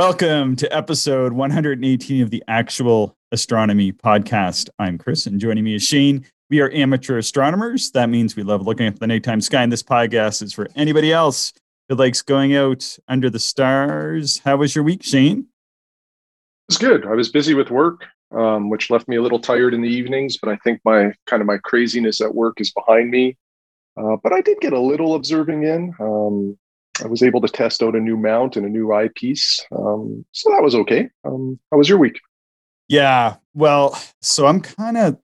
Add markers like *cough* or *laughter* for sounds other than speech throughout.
Welcome to episode 118 of the Actual Astronomy Podcast. I'm Chris, and joining me is Shane. We are amateur astronomers. That means we love looking at the nighttime sky, and this podcast is for anybody else who likes going out under the stars. How was your week, Shane? It's good. I was busy with work, um, which left me a little tired in the evenings, but I think my kind of my craziness at work is behind me. Uh, but I did get a little observing in. Um, I was able to test out a new mount and a new eyepiece. Um, so that was okay. Um, how was your week? Yeah. Well, so I'm kind of,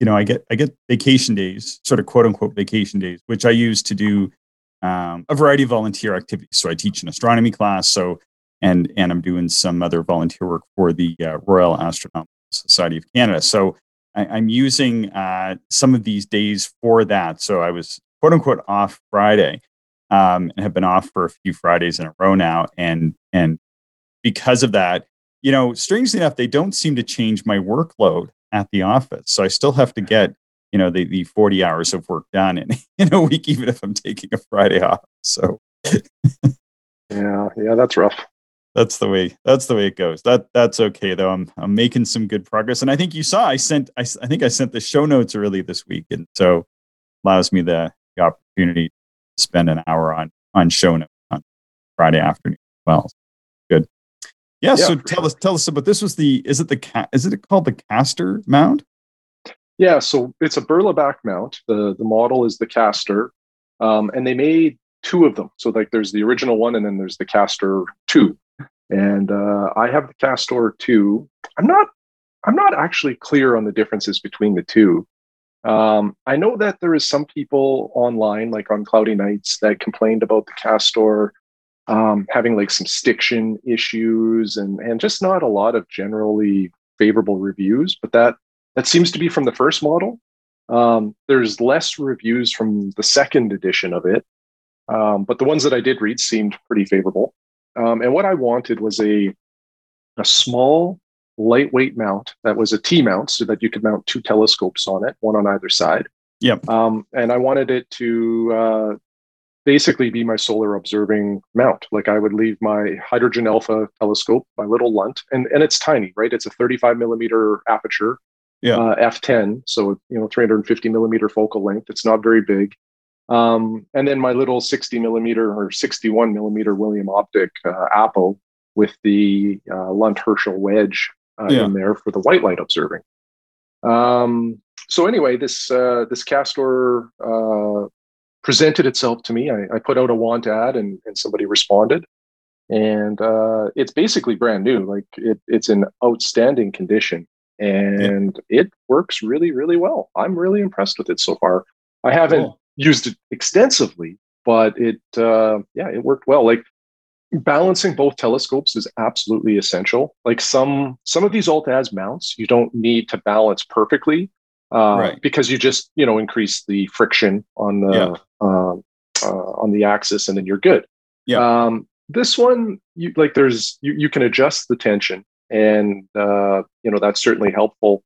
you know, I get I get vacation days, sort of quote unquote vacation days, which I use to do um, a variety of volunteer activities. So I teach an astronomy class. So and and I'm doing some other volunteer work for the uh, Royal Astronomical Society of Canada. So I, am using uh, some of these days for that. So I was quote unquote off Friday um, and have been off for a few Fridays in a row now. And and because of that, you know, strangely enough, they don't seem to change my workload at the office. So I still have to get you know the the 40 hours of work done in, *laughs* in a week, even if I'm taking a Friday off. So yeah, yeah, that's rough. That's the way. That's the way it goes. That that's okay though. I'm I'm making some good progress, and I think you saw I sent I, I think I sent the show notes early this week, and so allows me the, the opportunity spend an hour on on show notes on Friday afternoon. Well, good. Yeah, yeah so tell sure. us tell us about this. Was the is it the is it called the Castor mount? Yeah, so it's a Berlebach mount. the The model is the Castor. um, and they made two of them. So like, there's the original one, and then there's the Castor two. And uh, I have the Castor two. I'm not I'm not actually clear on the differences between the two. Um, I know that there is some people online, like on cloudy nights, that complained about the Castor um, having like some stiction issues and and just not a lot of generally favorable reviews. But that that seems to be from the first model. Um, there's less reviews from the second edition of it, um, but the ones that I did read seemed pretty favorable. Um, and what I wanted was a a small lightweight mount that was a T mount so that you could mount two telescopes on it, one on either side. Yep. Um, and I wanted it to uh, basically be my solar observing mount. Like I would leave my hydrogen alpha telescope, my little lunt, and, and it's tiny, right? It's a 35 millimeter aperture, yeah. uh, f10. So, you know, 350 millimeter focal length. It's not very big. Um, and then my little 60 millimeter or 61 millimeter William Optic uh, APO with the uh, Lunt Herschel wedge uh, yeah. in there for the white light observing. Um, so anyway, this uh, this castor uh, presented itself to me. I, I, put out a want ad, and, and somebody responded, and uh, it's basically brand new. Like it, it's in outstanding condition, and yeah. it works really, really well. I'm really impressed with it so far. I haven't cool. used it extensively, but it uh, yeah, it worked well. Like balancing both telescopes is absolutely essential. Like some some of these alt-az mounts, you don't need to balance perfectly uh, right. because you just you know increase the friction on the yeah. uh, uh, on the axis, and then you're good. Yeah. Um, this one, you like, there's you you can adjust the tension, and uh, you know that's certainly helpful.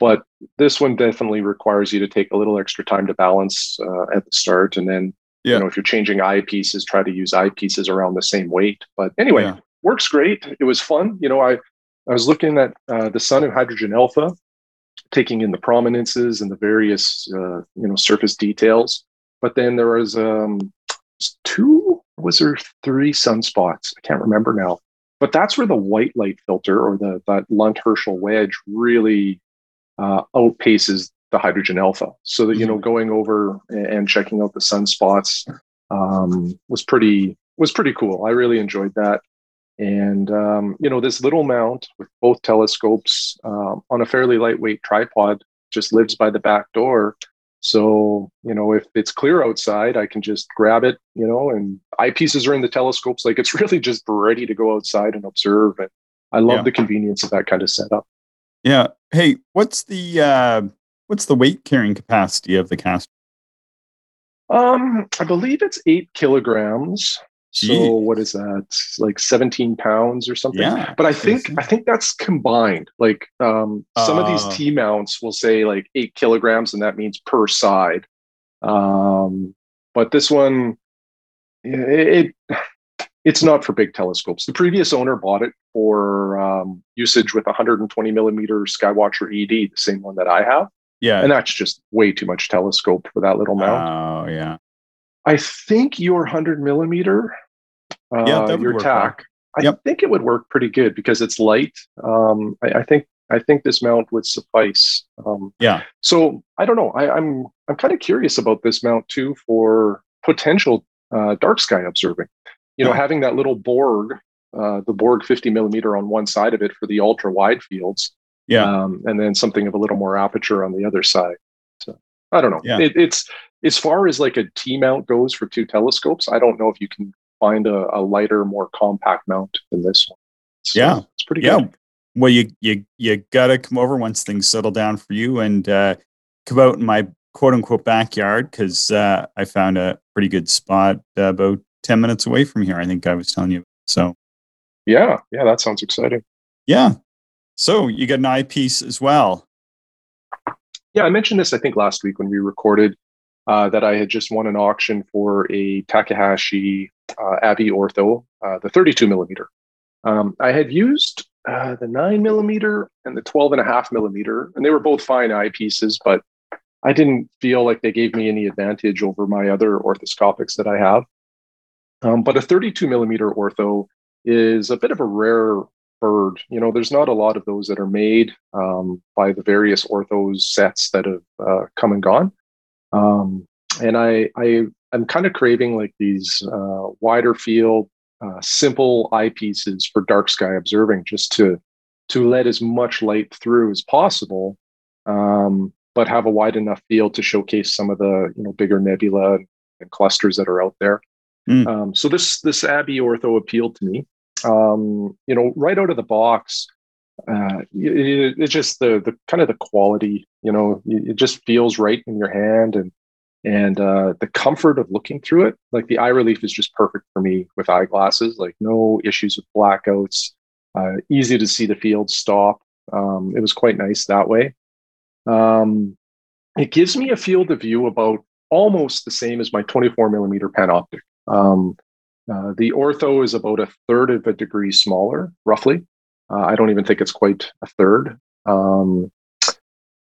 But this one definitely requires you to take a little extra time to balance uh, at the start, and then yeah. You know, if you're changing eyepieces, try to use eyepieces around the same weight. But anyway, yeah. works great. It was fun. You know, I I was looking at uh, the sun and hydrogen alpha, taking in the prominences and the various uh, you know surface details. But then there was um, two, was there three sunspots? I can't remember now. But that's where the white light filter or the that Lunt Herschel wedge really uh, outpaces the hydrogen alpha. So that you know, mm-hmm. going over and checking out the sunspots um, was pretty was pretty cool. I really enjoyed that. And um, you know, this little mount with both telescopes um, on a fairly lightweight tripod just lives by the back door. So you know, if it's clear outside, I can just grab it. You know, and eyepieces are in the telescopes. Like it's *laughs* really just ready to go outside and observe. And I love yeah. the convenience of that kind of setup. Yeah. Hey, what's the uh, What's the weight carrying capacity of the Castor? Um, I believe it's eight kilograms. So what is that? Like 17 pounds or something. Yeah. But I think I think that's combined. Like um, some uh, of these uh. T mounts will say like eight kilograms, and that means per side. Um, but this one, it, it it's not for big telescopes. The previous owner bought it for um, usage with 120 millimeter Skywatcher ED, the same one that I have. Yeah. And that's just way too much telescope for that little mount. Oh, yeah. I think your 100 millimeter, uh, Yeah, your work Tak, I think it would work pretty good because it's light. Um, I, I think I think this mount would suffice. Um, Yeah. so I don't know. I, I'm I'm kind of curious about this mount too for potential uh, dark sky observing. You know, Yeah. having that little Borg, uh, the Borg 50 millimeter on one side of it for the ultra wide fields, Yeah. um, and then something of a little more aperture on the other side. So I don't know. Yeah. It, it's as far as like a T mount goes for two telescopes. I don't know if you can find a, a lighter, more compact mount than this one. So Yeah. it's pretty yeah. good. Well, you you you gotta come over once things settle down for you and uh, come out in my quote unquote backyard because uh, I found a pretty good spot uh, about ten minutes away from here. I think I was telling you. So Yeah, yeah, that sounds exciting. yeah. So you got an eyepiece as well. Yeah, I mentioned this I think last week when we recorded uh, that I had just won an auction for a Takahashi uh, Abbe Ortho, uh, the 32 millimeter. Um, I had used uh, the nine millimeter and the 12 and a half millimeter, and they were both fine eyepieces, but I didn't feel like they gave me any advantage over my other orthoscopics that I have. Um, but a 32 millimeter ortho is a bit of a rare bird. You know, there's not a lot of those that are made um, by the various orthos sets that have uh, come and gone. Um, and I, I, I'm kind of craving like these uh, wider field, uh, simple eyepieces for dark sky observing, just to to let as much light through as possible, um, but have a wide enough field to showcase some of the you know bigger nebula and clusters that are out there. Mm. Um, so this this Abbe Ortho appealed to me. Um, you know, right out of the box, uh, it, it's just the the kind of the quality. You know, it just feels right in your hand, and and uh, the comfort of looking through it. Like the eye relief is just perfect for me with eyeglasses. Like no issues with blackouts. Uh, easy to see the field stop. Um, it was quite nice that way. Um, it gives me a field of view about almost the same as my 24 millimeter panoptic. Um, uh, the ortho is about a third of a degree smaller, roughly. Uh, I don't even think it's quite a third. Um,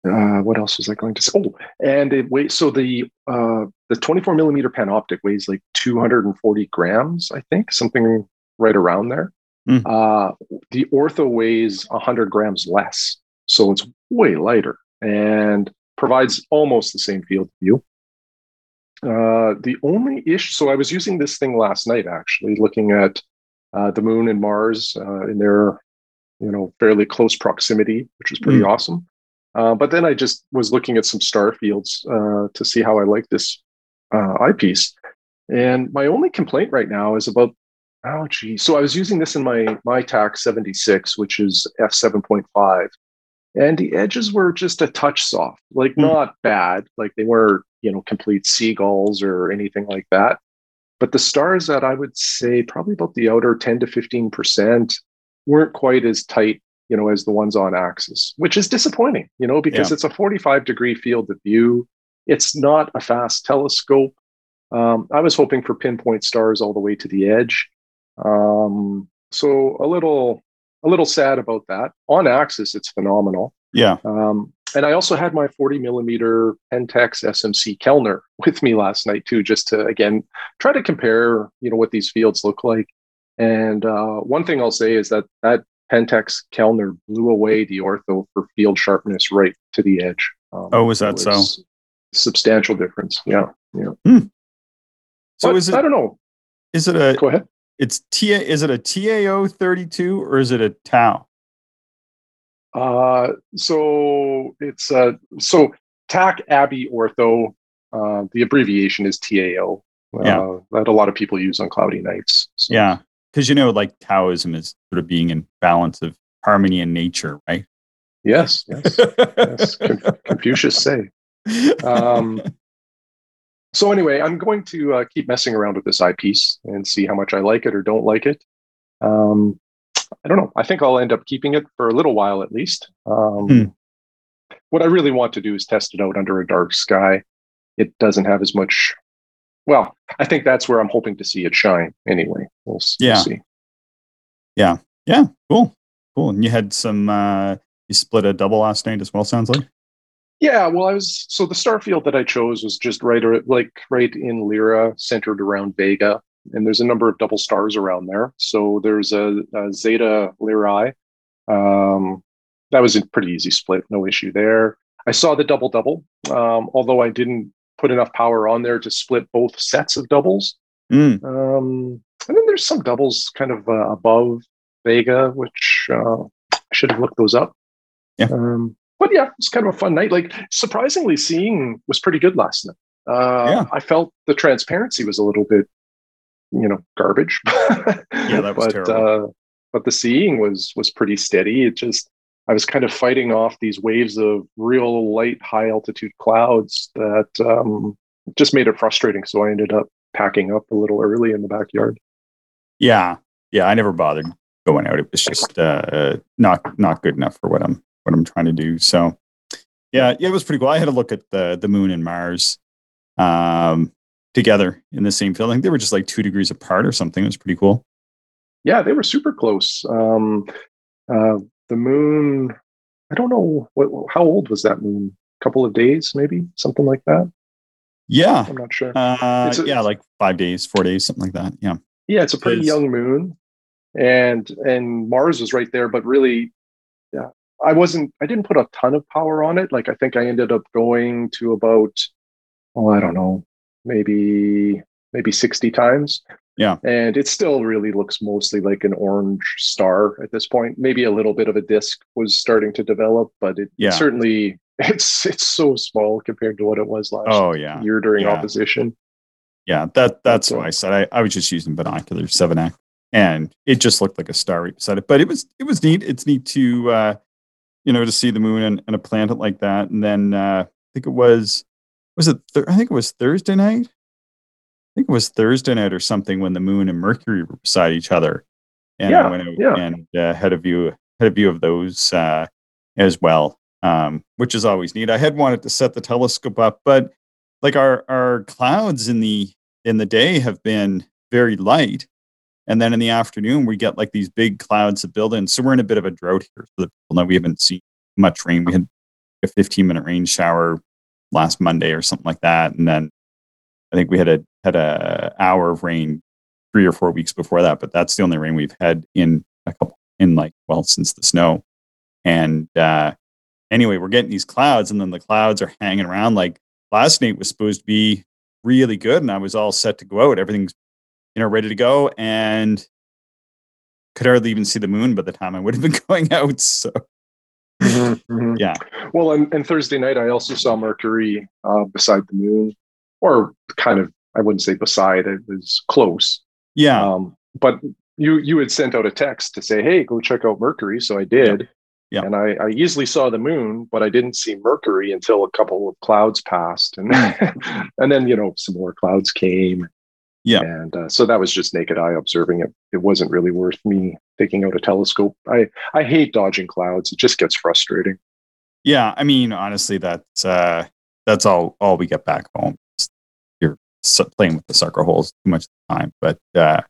uh, what else was I going to say? Oh, and it weighs so the uh, the 24 millimeter panoptic weighs like 240 grams, I think, something right around there. Mm. Uh, the ortho weighs 100 grams less, so it's way lighter and provides almost the same field of view. Uh, the only issue, so I was using this thing last night actually, looking at uh, the moon and Mars uh, in their, you know, fairly close proximity, which was pretty awesome. Uh, but then I just was looking at some star fields uh, to see how I like this uh, eyepiece. And my only complaint right now is about, oh, geez. So I was using this in my my Tak 76, which is f7.5 and the edges were just a touch soft like Hmm. not bad like they weren't you know complete seagulls or anything like that but the stars that i would say probably about the outer 10 to 15 percent weren't quite as tight you know as the ones on axis which is disappointing you know because Yeah. it's a 45 degree field of view it's not a fast telescope um, i was hoping for pinpoint stars all the way to the edge um, so a little a little sad about that. On axis, it's phenomenal. Yeah. Um, and I also had my 40 millimeter Pentax SMC Kellner with me last night too, just to again try to compare, you know, what these fields look like. And uh, one thing I'll say is that that Pentax Kellner blew away the ortho for field sharpness right to the edge. Um, Oh, was that so? Substantial difference. Yeah, yeah. So But is it? I don't know. is it a Go ahead. it's T is it a TAO 32 or is it a tau? Uh, so it's uh, so Tak Abbe Ortho. Uh, the abbreviation is TAO. Uh, Yeah. that a lot of people use on cloudy nights. So, Yeah. Because you know, like Taoism is sort of being in balance of harmony and nature, right? Yes. Yes. yes. *laughs* Con- Confucius say. Um, So anyway, I'm going to uh, keep messing around with this eyepiece and see how much I like it or don't like it. Um, I don't know. I think I'll end up keeping it for a little while at least. Um, Hmm. What I really want to do is test it out under a dark sky. It doesn't have as much well, I think that's where I'm hoping to see it shine. Anyway, we'll, yeah. We'll see. Yeah, yeah, cool, cool. And you had some. uh You split a double last night as well. Sounds like. Yeah, well, I was so the star field that I chose was just right, or like right in Lyra, centered around Vega, and there's a number of double stars around there. So there's a, a Zeta Lyrae. Um, that was a pretty easy split, no issue there. I saw the double double, um, although I didn't put enough power on there to split both sets of doubles. Mm. Um, and then there's some doubles kind of uh, above Vega, which uh, I should have looked those up. Yeah. Um, but yeah, it's kind of a fun night. Like surprisingly, seeing was pretty good last night. Uh, yeah. I felt the transparency was a little bit, you know, garbage. *laughs* yeah, that was but, terrible. Uh, but the seeing was was pretty steady. It just I was kind of fighting off these waves of real light, high altitude clouds that um, just made it frustrating. So I ended up packing up a little early in the backyard. Yeah, yeah, I never bothered going out. It was just uh, not not good enough for what I'm what I'm trying to do. So yeah, yeah, it was pretty cool. I had a look at the the moon and Mars um, together in the same field. I think they were just like two degrees apart or something. It was pretty cool. Yeah, they were super close. Um, uh, the moon, I don't know what how old was that moon? A couple of days, maybe something like that. Yeah, I'm not sure. Uh, a, yeah, like five days, four days, something like that. Yeah. Yeah, it's a pretty it's, young moon, and and Mars was right there, but really, yeah, I wasn't. I didn't put a ton of power on it. Like I think I ended up going to about, oh, I don't know, maybe maybe sixty times. Yeah, and it still really looks mostly like an orange star at this point. Maybe a little bit of a disk was starting to develop, but it, yeah. certainly *laughs* it's it's so small compared to what it was last oh, yeah. year during yeah. opposition. Yeah, that that's why I said I, I was just using binoculars, seven X, and it just looked like a star right beside it. But it was it was neat. It's neat to uh, you know to see the moon and, and a planet like that. And then uh, I think it was was it th- I think it was Thursday night. I think it was Thursday night or something when the moon and Mercury were beside each other, and yeah, I went out yeah. and uh, had a view had a view of those uh, as well, um, which is always neat. I had wanted to set the telescope up, but like our our clouds in the in the day have been very light and then in the afternoon we get like these big clouds that build in so we're in a bit of a drought here so that people know we haven't seen much rain we had a 15 minute rain shower last monday or something like that and then i think we had a had a hour of rain three or four weeks before that but that's the only rain we've had in a couple in like well since the snow and uh anyway we're getting these clouds and then the clouds are hanging around like last night was supposed to be really good and I was all set to go out. Everything's, you know, ready to go and could hardly even see the moon by the time I would have been *laughs* going out. So mm-hmm, mm-hmm. yeah. Well, and, and, Thursday night, I also saw Mercury uh, beside the moon or kind of, I wouldn't say beside it was close. Yeah. Um, but you, you had sent out a text to say, Hey, go check out Mercury. So I did. Yeah. And I, I easily saw the moon, but I didn't see Mercury until a couple of clouds passed, and *laughs* and then you know some more clouds came. Yeah. And uh, so that was just naked eye observing it. It wasn't really worth me taking out a telescope. I I hate dodging clouds. It just gets frustrating. Yeah, I mean, honestly, that's uh, that's all all we get back home. You're playing with the sucker holes too much time, but uh,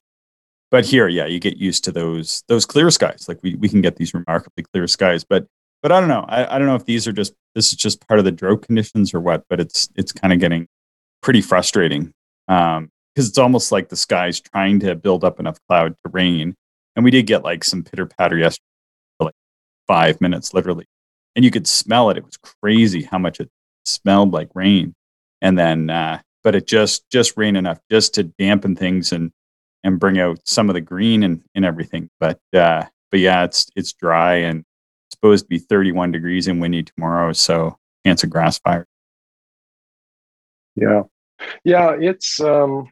but here, yeah, you get used to those those clear skies. Like we we can get these remarkably clear skies, but but I don't know. I, I don't know if these are just this is just part of the drought conditions or what. But it's it's kind of getting pretty frustrating because it's almost like the sky's trying to build up enough cloud to rain. And we did get like some pitter patter yesterday for like five minutes, literally, and you could smell it. It was crazy how much it smelled like rain. And then, uh, but it just just rained enough just to dampen things and and bring out some of the green and, and everything. But uh, but yeah, it's it's dry and supposed to be 31 degrees and windy tomorrow, so chance of grass fire. Yeah, yeah, it's um,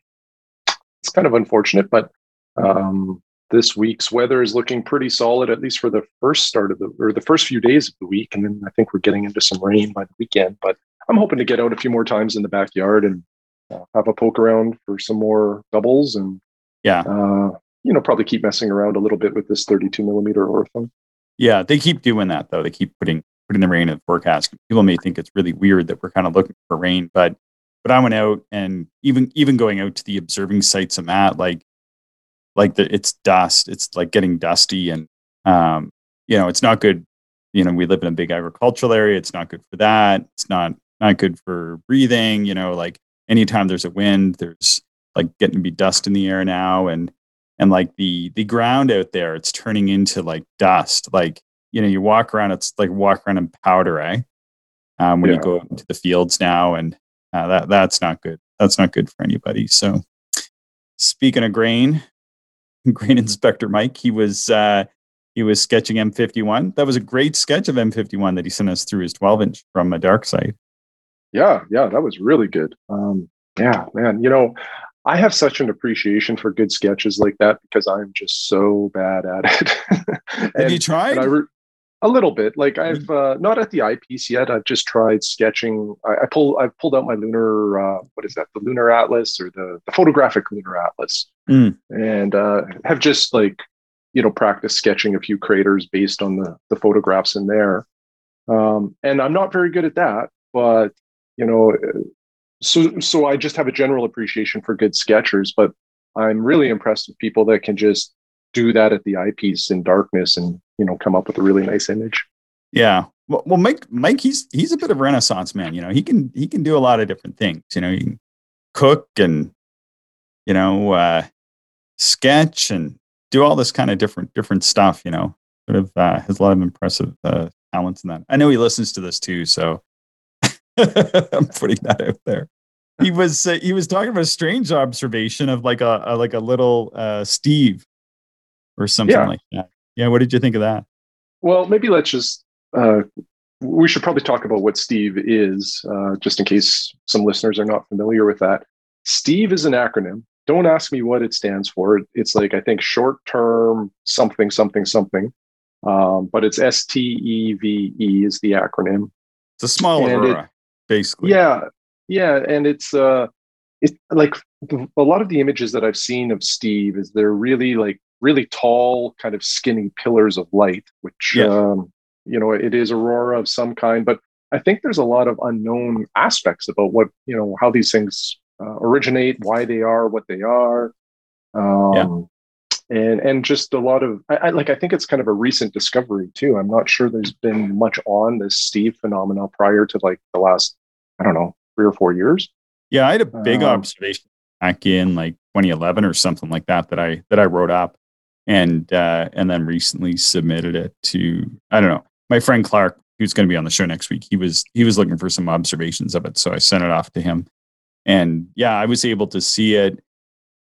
it's kind of unfortunate, but um, this week's weather is looking pretty solid, at least for the first start of the or the first few days of the week, and then I think we're getting into some rain by the weekend. But I'm hoping to get out a few more times in the backyard and uh, have a poke around for some more doubles and yeah. Uh, you know, probably keep messing around a little bit with this 32 millimeter ortho. Yeah, they keep doing that though. They keep putting putting the rain in the forecast. People may think it's really weird that we're kind of looking for rain, but but I went out and even even going out to the observing sites I'm at, like like the, it's dust. It's like getting dusty, and um, you know, it's not good. You know, we live in a big agricultural area. It's not good for that. It's not not good for breathing. You know, like anytime there's a wind, there's like getting to be dust in the air now, and and like the the ground out there, it's turning into like dust. Like you know, you walk around, it's like walk around in powder, eh? Um, when yeah. you go into the fields now, and uh, that that's not good. That's not good for anybody. So, speaking of grain, *laughs* grain inspector Mike, he was uh, he was sketching M51. That was a great sketch of M51 that he sent us through his 12 inch from a dark side. Yeah, yeah, that was really good. Um, yeah, man, you know, I have such an appreciation for good sketches like that because I'm just so bad at it. and, *laughs* have you tried? Re- a little bit. Like I've uh, not at the eyepiece yet. I've just tried sketching. I, I pull. I've pulled out my lunar. Uh, what is that? The lunar atlas or the, the photographic lunar atlas, mm. and uh, have just like you know practiced sketching a few craters based on the the photographs in there. Um, and I'm not very good at that, but you know, so so I just have a general appreciation for good sketchers. But I'm really impressed with people that can just do that at the eyepiece in darkness and you know come up with a really nice image. Yeah. Well, well mike mike he's he's a bit of a renaissance man you know he can he can do a lot of different things you know he can cook and you know uh sketch and do all this kind of different different stuff you know sort of uh, has a lot of impressive uh, talents in that. I know he listens to this too so *laughs* i'm putting that out there. He *laughs* was uh, he was talking about a strange observation of like a, a like a little uh, steve or something yeah. like that. Yeah, what did you think of that? Well, maybe let's just uh, we should probably talk about what Steve is, uh, just in case some listeners are not familiar with that. Steve is an acronym. Don't ask me what it stands for. It's like I think short term something something something, um, but it's S T E V E is the acronym. It's a small and aurora, it, basically. Yeah, yeah, and it's uh, it's like a lot of the images that I've seen of Steve is they're really like really tall, kind of skinny pillars of light, which, yeah. um, you know, it is aurora of some kind. But I think there's a lot of unknown aspects about what, you know, how these things uh, originate, why they are what they are. Um, yeah. And, and just a lot of I, I, like I think it's kind of a recent discovery too. I'm not sure there's been much on this Steve phenomenon prior to like the last I don't know three or four years. Yeah, I had a big um, observation back in like 2011 or something like that that I that I wrote up and uh, and then recently submitted it to I don't know my friend Clark who's going to be on the show next week. He was he was looking for some observations of it, so I sent it off to him, and yeah, I was able to see it.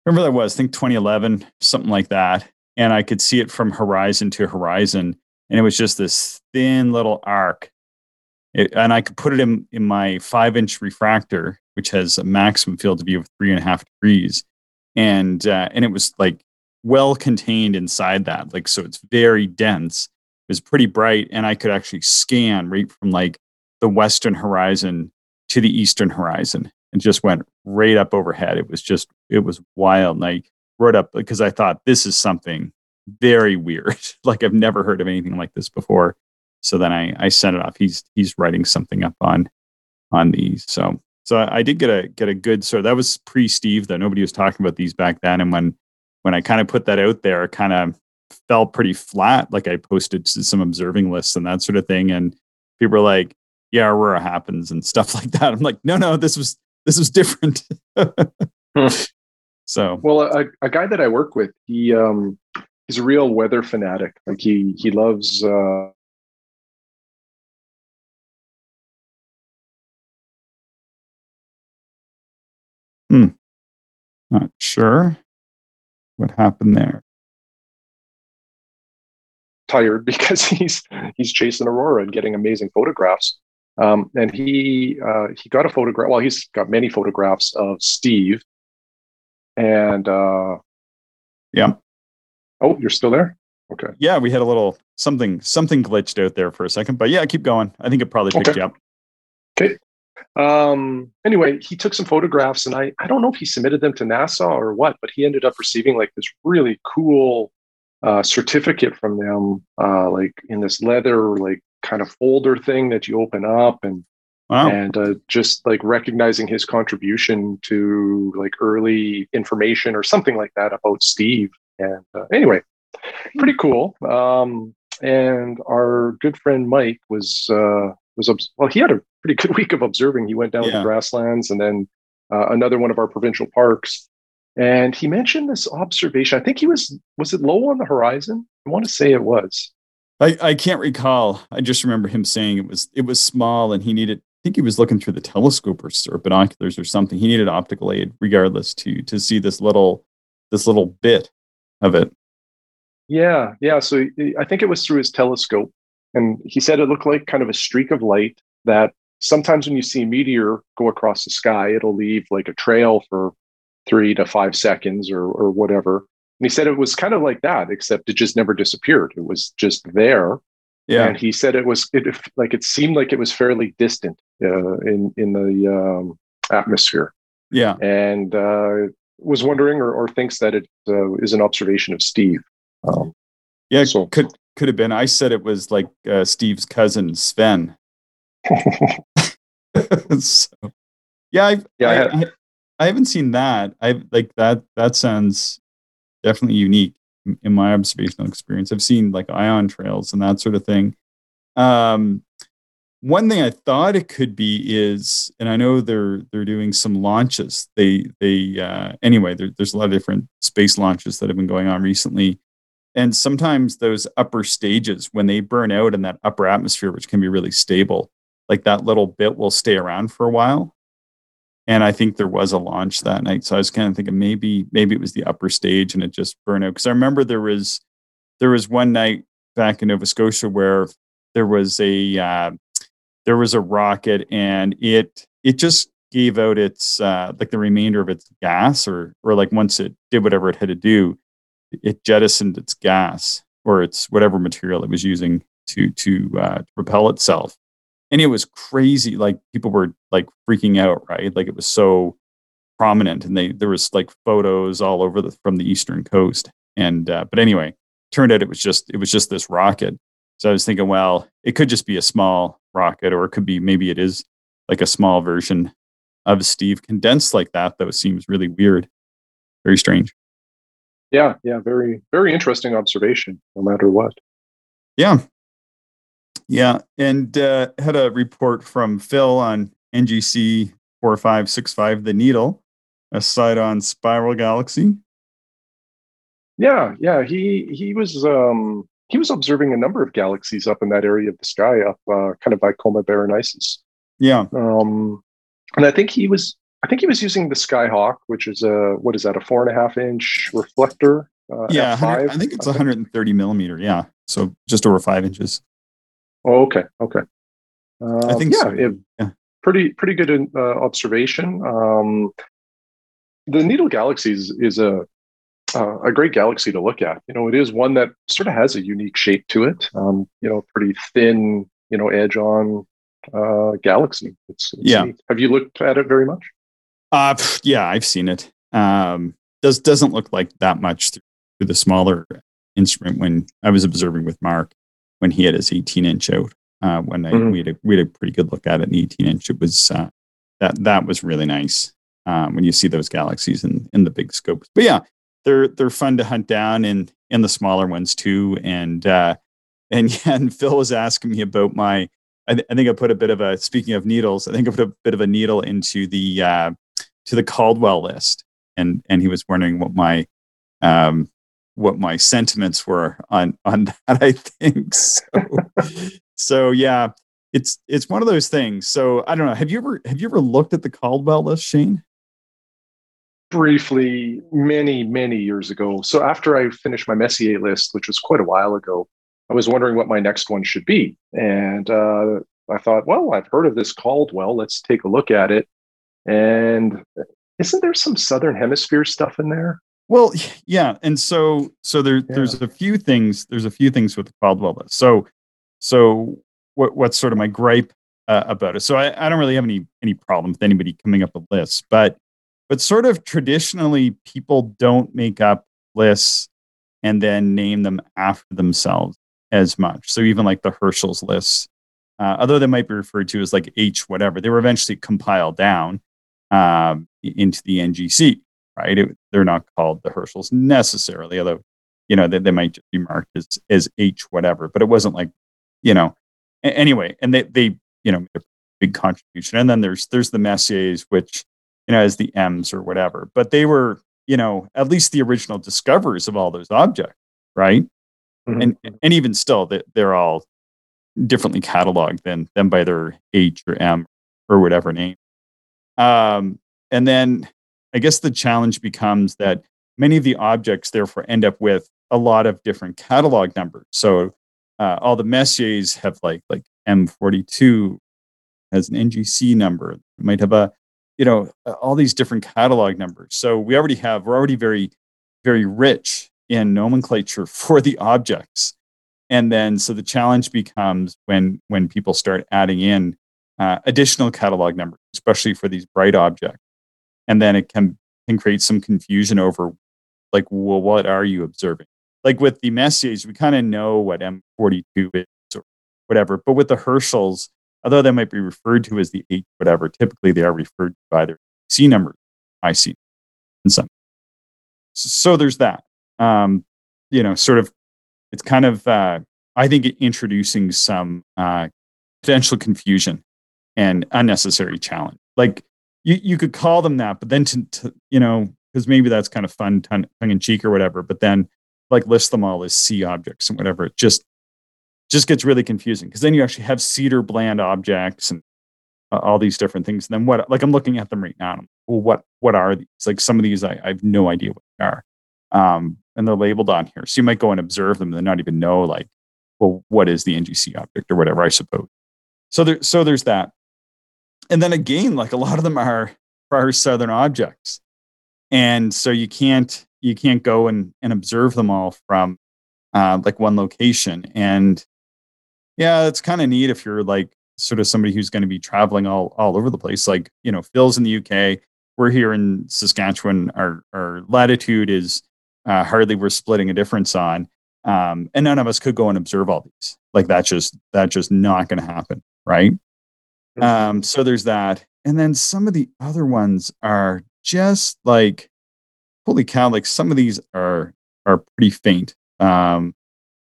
Remember that was I think 2011 something like that, and I could see it from horizon to horizon, and it was just this thin little arc. It, and I could put it in in my five inch refractor, which has a maximum field of view of three and a half degrees, and uh, and it was like well contained inside that. Like, so it's very dense. It was pretty bright, and I could actually scan right from like the western horizon to the eastern horizon and just went right up overhead. It was just, it was wild. And I wrote up because I thought this is something very weird. *laughs* like I've never heard of anything like this before. So then I, I sent it off. He's he's writing something up on on these. So so I did get a get a good sort. That was pre Steve though. Nobody was talking about these back then. And when when I kind of put that out there, it kind of fell pretty flat. Like I posted some observing lists and that sort of thing. And people were like, yeah, Aurora happens and stuff *laughs* like that. I'm like, no, no, this was, this was different. hmm. *laughs* So, well, a, a, guy that I work with, he, um, he's a real weather fanatic. Like he, he loves, uh, Hmm. Not sure what happened there? Tired *laughs* because he's he's chasing Aurora and getting amazing photographs. Um, and he uh, he got a photograph. Well, he's got many photographs of Steve. And uh, yeah. Oh, you're still there. Okay. Yeah, we had a little something something glitched out there for a second, but yeah, keep going. I think it probably picked okay. you up. Okay. Um, anyway, he took some photographs and I, I don't know if he submitted them to NASA or what, but he ended up receiving like this really cool uh, certificate from them, uh, like in this leather, like kind of folder thing that you open up. And Wow. And uh, just like recognizing his contribution to like early information or something like that about Steve. And uh, anyway, pretty cool. Um, and our good friend Mike was uh, was well. He had a pretty good *laughs* week of observing. He went down yeah. the grasslands and then uh, another one of our provincial parks. And he mentioned this observation. I think he was was it low on the horizon? I want to say it was. I, I can't recall. I just remember him saying it was it was small and he needed I think he was looking through the telescope or, or binoculars or something. He needed optical aid, regardless, to to see this little this little bit of it. Yeah, yeah. So I think it was through his telescope, and he said it looked like kind of a streak of light that sometimes when you see a meteor go across the sky, it'll leave like a trail for three to five seconds or or whatever. And he said it was kind of like that, except it just never disappeared. It was just there, yeah. And he said it was it, like it seemed like it was fairly distant uh, in in the um, atmosphere. Yeah. And uh, was wondering or, or thinks that it uh, is an observation of Steve. Um, yeah, so could could have been. I said it was like uh, Steve's cousin Sven. *laughs* so, yeah, I've, yeah, I, I, I haven't seen that. I like that. That sounds definitely unique in my observational experience. I've seen like ion trails and that sort of thing. Um, one thing I thought it could be is, and I know they're they're doing some launches. They they uh, anyway, there, there's a lot of different space launches that have been going on recently, and sometimes those upper stages when they burn out in that upper atmosphere, which can be really stable, like that little bit will stay around for a while. And I think there was a launch that night. So I was kind of thinking maybe maybe it was the upper stage and it just burned out. Because I remember there was there was one night back in Nova Scotia where there was a uh, there was a rocket and it it just gave out its uh, like the remainder of its gas or or like once it did whatever it had to do, it jettisoned its gas or its whatever material it was using to to, uh, to propel itself and it was crazy like people were like freaking out right? Like it was so prominent and they there was like photos all over the from the eastern coast. And uh, but anyway turned out it was just it was just this rocket. So i was thinking well it could just be a small rocket or it could be maybe it is like a small version of steve condensed like that though seems really weird. Very strange. Yeah yeah very very interesting observation no matter what. Yeah yeah, and uh, had a report from Phil on NGC 4565, the needle, a site on Spiral Galaxy. Yeah, yeah, he he was um, he was observing a number of galaxies up in that area of the sky, up uh, kind of by Coma Berenices. Yeah, um, and I think he was I think he was using the Skyhawk, which is a what is that a four and a half inch reflector? Uh, yeah, I think it's 130 millimeter. Yeah, so just over five inches. Oh, okay, okay. Uh, I think yeah, so. it, yeah, pretty pretty good uh, observation. Um, the Needle Galaxy is, is a uh, a great galaxy to look at. You know, it is one that sort of has a unique shape to it. Um, you know, pretty thin, you know, edge on uh, galaxy. It's, it's yeah. Neat. Have you looked at it very much? Uh, yeah, I've seen it. Um, does doesn't look like that much through the smaller instrument when I was observing with Mark when he had his 18 inch out. Uh, when I, mm-hmm. we, had a, we had a pretty good look at it in 18 inch, it was uh, that that was really nice um, when you see those galaxies in in the big scopes. But yeah, they're they're fun to hunt down in in the smaller ones too. And uh, and *laughs* yeah, and Phil was asking me about my. I, th- I, think I put a bit of a speaking of needles. I think I put a bit of a needle into the uh, to the Caldwell list, and and he was wondering what my um, what my sentiments were on on *laughs* that. I think so. so yeah, it's it's one of those things. So I don't know. Have you ever have you ever looked at the Caldwell list, Shane? Briefly, many many years ago. So after I finished my Messier list, which was quite a while ago, I was wondering what my next one should be, and uh, I thought, well, I've heard of this Caldwell. Let's take a look at it. And isn't there some Southern Hemisphere stuff in there? Well, yeah, and so so there yeah. there's a few things there's a few things with the Caldwell list. So so what what's sort of my gripe uh, about it? So I, I don't really have any any problem with anybody coming up with lists, but but sort of traditionally people don't make up lists and then name them after themselves as much. So even like the Herschel's lists uh, although they might be referred to as like H whatever, they were eventually compiled down um, into the NGC, right? It, they're not called the Herschels necessarily, although you know they, they might just be marked as as H whatever. But it wasn't like you know a- anyway, and they they you know made a big contribution. And then there's there's the Messiers, which you know as the M's or whatever, but they were you know at least the original discoverers of all those objects, right? Mhm. And and even still, they, they're all differently cataloged than than by their H or M or whatever name. Um, and then I guess the challenge becomes that many of the objects therefore end up with a lot of different catalog numbers. So uh, all the Messiers have like like M42 has an NGC number. It might have a you know all these different catalog numbers. So we already have we're already very very rich in nomenclature *laughs* for the objects. And then so the challenge becomes when when people start adding in uh, additional catalog numbers, especially for these bright objects. And then it can can create some confusion over like, well, what are you observing? Like with the Messiers, we kind of know what M42 is or whatever. But with the Herschels, although they might be referred to as the H whatever, typically they are referred to by their C numbers, IC, and some. So there's that. Um, you know, sort of, it's kind of, uh, I think, introducing some uh, potential confusion and unnecessary challenge. Like you, you could call them that, but then to, to you know, because maybe that's kind of fun, tongue in cheek or whatever. But then, like, list them all as C objects and whatever. It just just gets really confusing because then you actually have Cederblad objects and uh, all these different things. And then what? Like, I'm looking at them right now. Well, what what are these? Like some of these, I, I have no idea what they are, um, and they're labeled on here. So you might go and observe them and then not even know, like, well, what is the NGC object or whatever? I suppose. So there, so there's that. And then again, like a lot of them are prior southern objects. And so you can't you can't go and, and observe them all from uh, like one location. And yeah it's kind of neat if you're like sort of somebody who's going to be traveling all all over the place. Like you know phil's in the uk we're here in saskatchewan. Our our latitude is uh, hardly we're splitting a difference on. Um, and none of us could go and observe all these. Like that's just that's just not going to happen right um, so there's that and then some of the other ones are just like holy cow like some of these are are pretty faint. Um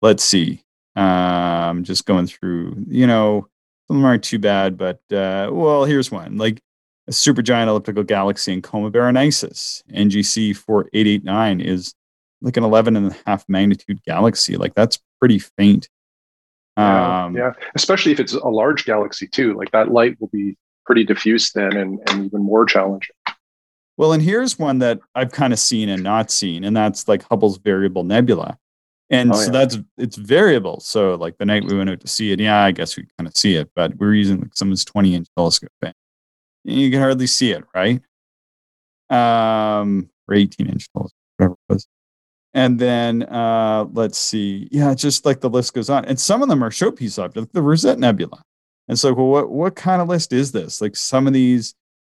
let's see um just going through you know some aren't too bad but uh well here's one like a supergiant elliptical galaxy in coma berenices ngc 4889 is like an 11 and a half magnitude galaxy like that's pretty faint Yeah, um yeah, especially if it's a large galaxy too. Like that light will be pretty diffuse then, and, and even more challenging. Well, and here's one that I've kind of seen and not seen, and that's like Hubble's variable nebula. And Oh, so yeah. that's it's variable. So like the night we went out to see it, yeah, I guess we kind of see it, but we're using like someone's 20 inch telescope. And you can hardly see it, right? Um, or 18 inch telescope, whatever it was. And then uh, let's see, yeah, just like the list goes on, and some of them are showpiece objects, the Rosette Nebula. And so, well, what what kind of list is this? Like some of these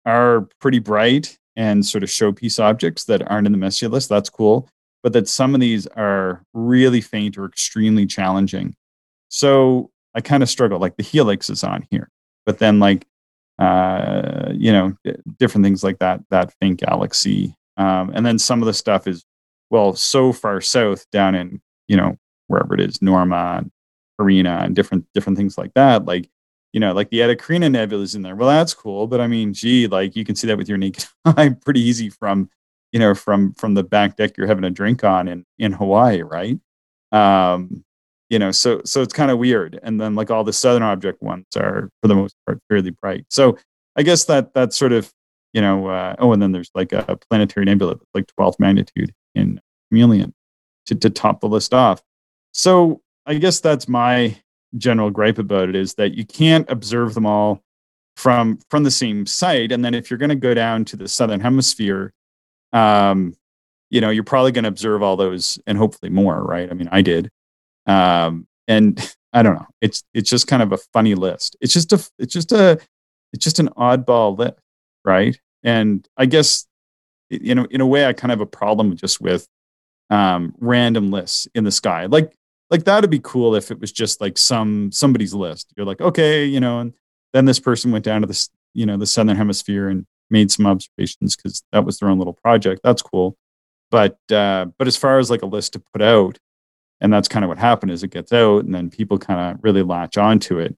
are pretty bright and sort of showpiece objects that aren't in the Messier list. That's cool. But that some of these are really faint or extremely challenging. So I kind of struggle. Like the Helix is on here, but then like uh, you know different things like that. That faint galaxy, um, and then some of the stuff is well so far south down in you know wherever it is, Norma, Arena, and different different things like that. Like you know, like the Eta Carina Nebula is in there. Well, that's cool, but I mean, gee, like you can see that with your naked *laughs* eye pretty easy from, you know, from from the back deck you're having a drink on in in Hawaii, right? Um, you know, so so it's kind of weird. And then like all the southern object ones are for the most part fairly bright. So I guess that that's sort of you know, uh, oh, and then there's like a planetary nebula, like 12th magnitude in Chamaeleon to to top the list off. So I guess that's my general gripe about it is that you can't observe them all from from the same site. And then if you're going to go down to the southern hemisphere um you know you're probably going to observe all those and hopefully more right? I mean i did. Um and i don't know. It's it's just kind of a funny list. It's just a it's just a it's just an oddball list right and i guess you know in a way i kind of have a problem just with um random lists in the sky like like that'd be cool if it was just like some somebody's list. You're like, okay, you know, and then this person went down to this, you know, the southern hemisphere and made some observations because that was their own little project. That's cool. But uh, but as far as like a list to put out, and that's kind of what happened is it gets out and then people kind of really latch onto it.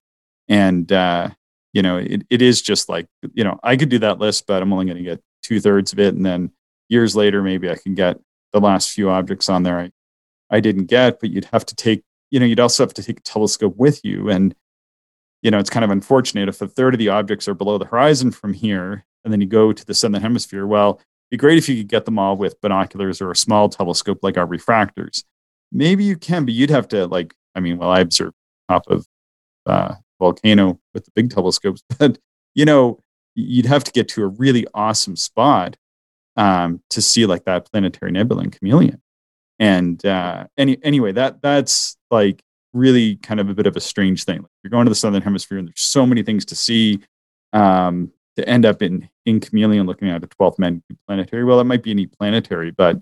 And uh, you know, it, it is just like, you know, I could do that list, but I'm only going to get two thirds of it. And then years later, maybe I can get the last few objects on there I, I didn't get, but you'd have to take, you know, you'd also have to take a telescope with you. And, you know, it's kind of unfortunate if a third of the objects are below the horizon from here, and then you go to the southern hemisphere. Well, it'd be great if you could get them all with binoculars or a small telescope like our refractors. Maybe you can, but you'd have to like, I mean, well, I observed top of uh, volcano with the big telescopes, *laughs* but you know, you'd have to get to a really awesome spot um, to see like that planetary nebula in Chamaeleon. And uh, any anyway, that that's like really kind of a bit of a strange thing. Like you're going to the southern hemisphere, and there's so many things to see. Um, to end up in in Chamaeleon looking at a 12th magnitude planetary. Well, it might be any planetary, but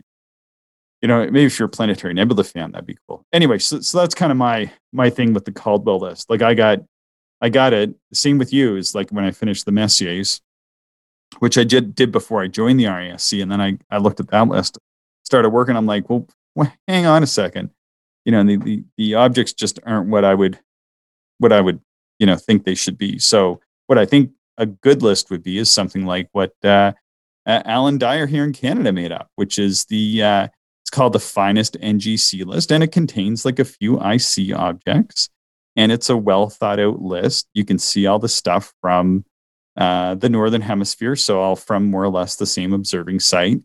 you know, maybe if you're a planetary nebula fan, that'd be cool. Anyway, so, so that's kind of my my thing with the Caldwell list. Like I got I got it. Same with you is like when I finished the Messiers, which I did, did before I joined the RASC. And then I, I looked at that list, started working. I'm like, well, well hang on a second. You know, the, the, the objects just aren't what I would, what I would, you know, think they should be. So what I think a good list would be is something like what uh, Alan Dyer here in Canada made up, which is the, uh, it's called the finest NGC list. And it contains like a few IC objects and it's a well thought out list. You can see all the stuff from uh, the northern hemisphere, so all from more or less the same observing site.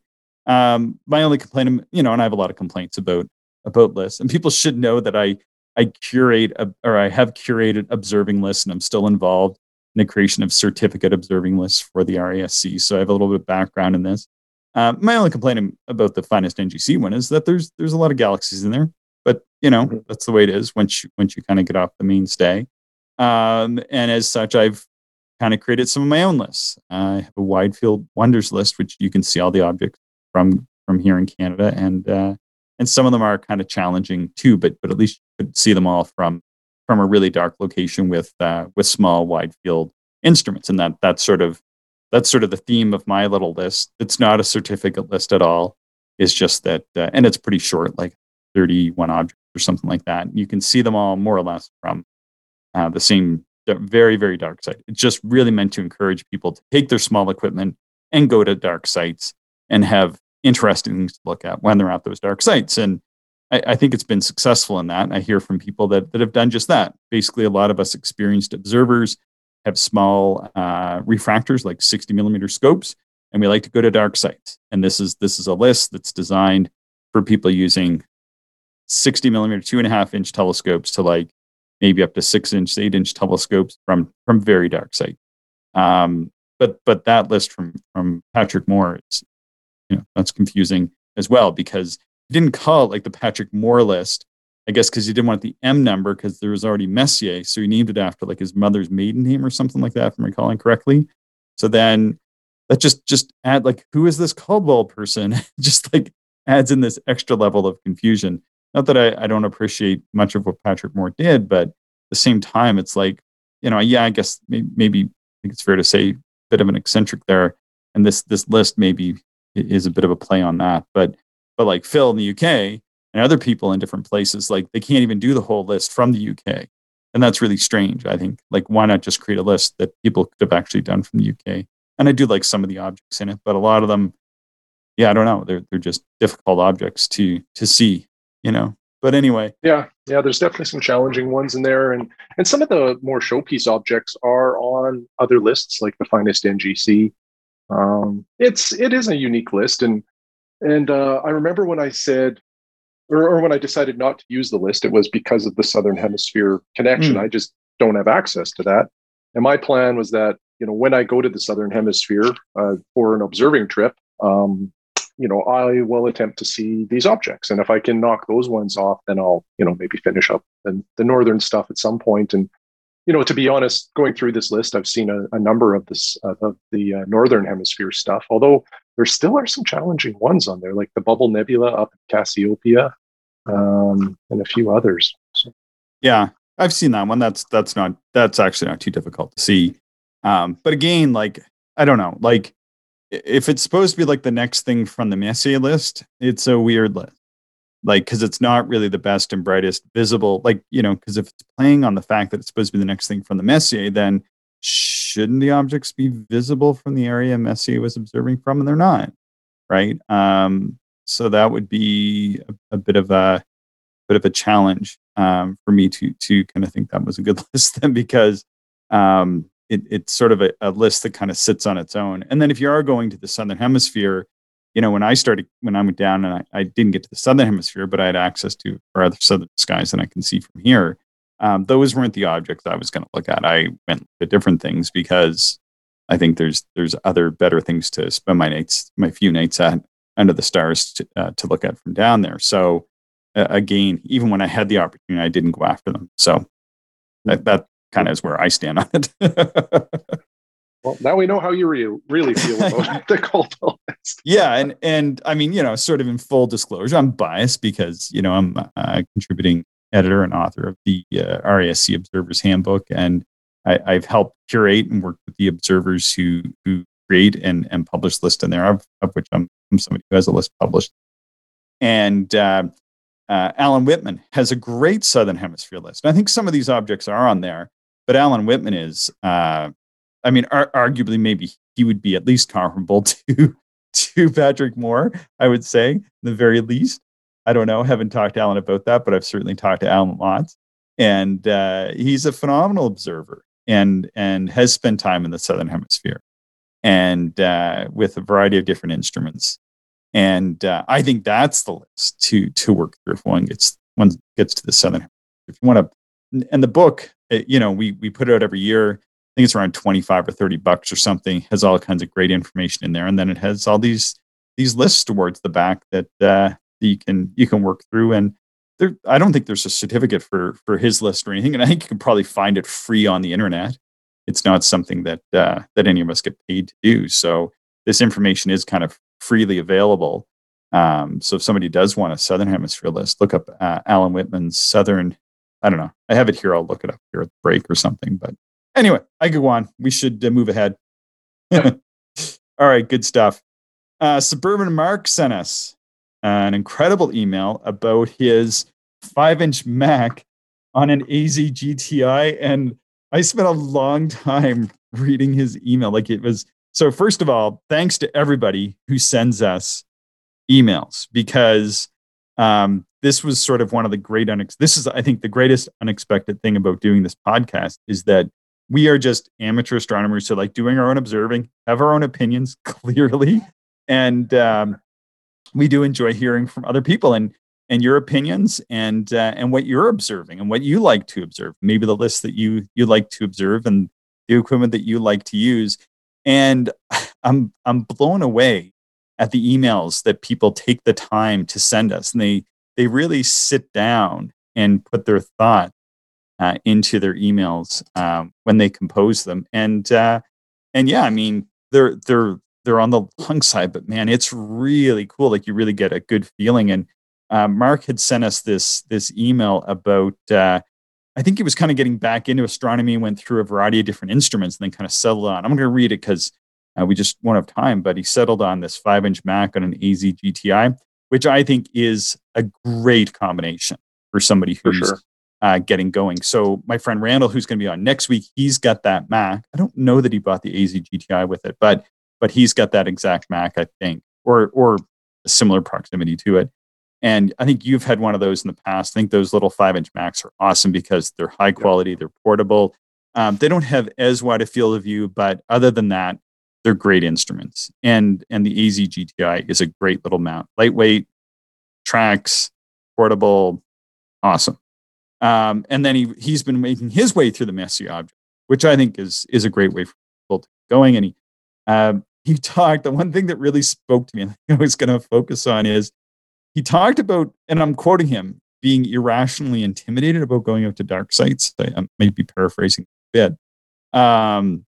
Um, my only complaint, you know, and I have a lot of complaints about about lists, and people should know that I I curate a, or I have curated observing lists, and I'm still involved in the creation of certificate observing lists for the RASC. So I have a little bit of background in this. Uh, my only complaint about the finest NGC one is that there's there's a lot of galaxies in there you know mm-hmm. that's the way it is once you once you kind of get off the mainstay. Um, and as such i've kind of created some of my own lists. I have a wide field wonders list which you can see all the objects from from here in canada and uh, and some of them are kind of challenging too but but at least you could see them all from from a really dark location with uh, with small wide field instruments and that that's sort of that's sort of the theme of my little list. It's not a certificate list at all. It's just that uh, and it's pretty short like 31 objects or something like that. You can see them all more or less from uh, the same very, very dark site. It's just really meant to encourage people to take their small equipment and go to dark sites and have interesting things to look at when they're at those dark sites. And I, I think it's been successful in that. I hear from people that, that have done just that. Basically, a lot of us experienced observers have small uh, refractors like 60 millimeter scopes, and we like to go to dark sites. And this is this is a list that's designed for people using 60 millimeter, two and a half inch telescopes to like maybe up to six inch, eight inch telescopes from from very dark site. Um, but but that list from from Patrick Moore is you know that's confusing as well because he didn't call it like the Patrick Moore list. I guess because he didn't want the M number because there was already Messier, so he named it after like his mother's maiden name or something like that, if I'm recalling correctly. So then that just just add like who is this Caldwell person? *laughs* just like adds in this extra level of confusion not that I, I don't appreciate much of what Patrick Moore did, but at the same time, it's like, you know, yeah, I guess maybe, maybe I think it's fair to say a bit of an eccentric there. And this this list maybe is a bit of a play on that. But but like Phil in the UK and other people in different places, like they can't even do the whole list from the UK. And that's really strange, I think. Like, why not just create a list that people could have actually done from the UK? And I do like some of the objects in it, but a lot of them, yeah, I don't know. They're they're just difficult objects to to see you know. But anyway. Yeah, yeah, there's definitely some challenging ones in there. And and some of the more showpiece objects are on other lists, like the finest NGC. Um, it's it is a unique list. And and uh, I remember when I said or, or, when I decided not to use the list, it was because of the Southern Hemisphere connection. Mm. I just don't have access to that. And my plan was that, you know, when I go to the Southern Hemisphere uh, for an observing trip, um, you know, I will attempt to see these objects. And if I can knock those ones off, then I'll, you know, maybe finish up the, the northern stuff at some point. And, you know, to be honest, going through this list, I've seen a, a number of this uh, of the uh, northern hemisphere stuff. Although there still are some challenging ones on there, like the Bubble Nebula up at Cassiopeia, um, and a few others. Yeah, I've seen that one. That's that's not that's actually not too difficult to see. Um, but again, like I don't know, like if it's supposed to be like the next thing from the Messier list, it's a weird list. Like, because it's not really the best and brightest visible. Like, you know, because if it's playing on the fact that it's supposed to be the next thing from the Messier, then shouldn't the objects be visible from the area Messier was observing from? And they're not, right? Um, so that would be a, a bit of a bit of a challenge um, for me to to kind of think that was a good *laughs* list then because um, it, it's sort of a, a list that kind of sits on its own. And then if you are going to the southern hemisphere, you know, when I started, when I went down and I, I didn't get to the southern hemisphere, but I had access to other southern skies than I can see from here. Um, those weren't the objects I was going to look at. I went to different things because I think there's there's other better things to spend my nights, my few nights at under the stars to, uh, to look at from down there. So uh, again, even when I had the opportunity, I didn't go after them. So that, that kind of is where I stand on it. *laughs* well, now we know how you re- really feel about *laughs* the list. yeah, and and I mean, you know, sort of in full disclosure, I'm biased because you know I'm a contributing editor and author of the uh, RASC Observers Handbook, and I, have helped curate and work with the observers who who create and and publish lists in there, of, of which I'm, I'm somebody who has a list published. And uh, uh, Alan Whitman has a great Southern Hemisphere list. And I think some of these objects are on there, but Alan Whitman is, uh, I mean, ar- arguably, maybe he would be at least comparable *laughs* to, to Patrick Moore, I would say, the very least. I don't know. Haven't talked to Alan about that, but I've certainly talked to Alan lots. And uh, he's a phenomenal observer and, and has spent time in the Southern Hemisphere and uh, with a variety of different instruments. And uh, I think that's the list to to work through if one gets one gets to the southern. If you want to, and the book, it, you know, we we put it out every year. I think it's around twenty five or thirty bucks or something. Has all kinds of great information in there, and then it has all these these lists towards the back that uh, you can you can work through. And there, I don't think there's a certificate for for his list or anything, and I think you can probably find it free on the internet. It's not something that uh, that any of us get paid to do. So this information is kind of freely available. Um, so if somebody does want a Southern Hemisphere list, look up uh, Alan Whitman's Southern. I don't know. I have it here. I'll look it up here at the break or something. But anyway, I go on. We should uh, move ahead. *laughs* All right, good stuff. Uh, Suburban Mark sent us an incredible email about his five-inch Mak on an AZ GTI, and I spent a long time *laughs* reading his email. Like it was so, first of all, thanks to everybody who sends us emails because um, this was sort of one of the great unex- this is i think the greatest unexpected thing about doing this podcast is that we are just amateur astronomers so like doing our own observing have our own opinions *laughs* clearly and um, we do enjoy hearing from other people and and your opinions and uh, and what you're observing and what you like to observe maybe the list that you you like to observe and the equipment that you like to use. And *sighs* I'm I'm blown away at the emails that people take the time to send us, and they they really sit down and put their thought uh, into their emails um, when they compose them. And uh, and yeah, I mean they're they're they're on the long side, but man, it's really cool. Like you really get a good feeling. And uh, Mark had sent us this this email about uh, I think he was kind of getting back into astronomy, went through a variety of different instruments, and then kind of settled on. I'm going to read it because uh, we just won't have time, but he settled on this five inch Mak on an AZ GTI, which I think is a great combination for somebody who's for sure. uh, getting going. So, my friend Randall, who's going to be on next week, he's got that Mak. I don't know that he bought the AZ GTI with it, but but he's got that exact Mak, I think, or or a similar proximity to it. And I think you've had one of those in the past. I think those little five inch Maks are awesome because they're high quality, they're portable. Um, they don't have as wide a field of view, but other than that, they're great instruments. And and the AZ GTI is a great little mount, lightweight, tracks, portable, awesome. Um, and then he he's been making his way through the Messier object, which I think is is a great way for people to going. And he um, he talked. The one thing that really spoke to me, *laughs* and I was going to focus on is he talked about, and I'm quoting him, being irrationally intimidated about going out to dark sites. I, I may be paraphrasing a bit. Um,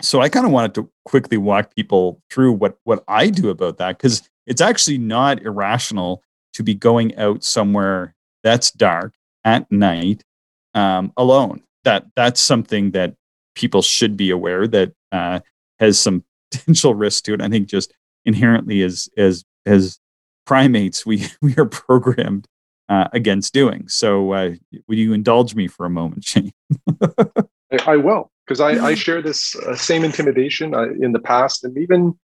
so I kind of wanted to quickly walk people through what what I do about that because it's actually not irrational to be going out somewhere that's dark at night um, alone. That that's something that people should be aware that uh, has some *laughs* potential risk to it. I think just inherently as as as primates, we *laughs* we are programmed uh, against doing. So, uh, would you indulge me for a moment, Shane? *laughs* I will, because I, I share this uh, same intimidation uh, in the past, and even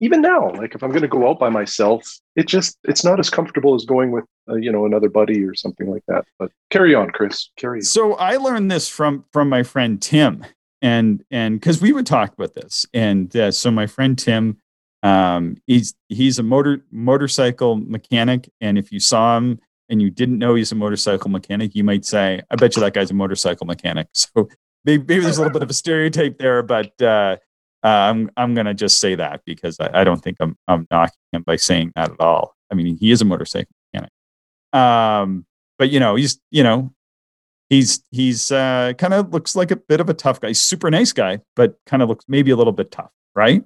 even now. Like if I'm going to go out by myself, it just it's not as comfortable as going with uh, you know another buddy or something like that. But carry on, Chris. Carry on. So I learned this from from my friend Tim, and and because we would talk about this, and uh, so my friend Tim um, he's he's a motor motorcycle mechanic, and if you saw him and you didn't know he's a motorcycle mechanic, you might say, "I bet you that guy's a motorcycle mechanic." *laughs* So maybe, maybe there's a little bit of a stereotype there, but uh, uh, I'm I'm gonna just say that because I, I, don't think I'm I'm knocking him by saying that at all. I mean, he is a motorcycle mechanic, um, but you know, he's you know, he's he's uh, kind of looks like a bit of a tough guy. He's super nice guy, but kind of looks maybe a little bit tough, right?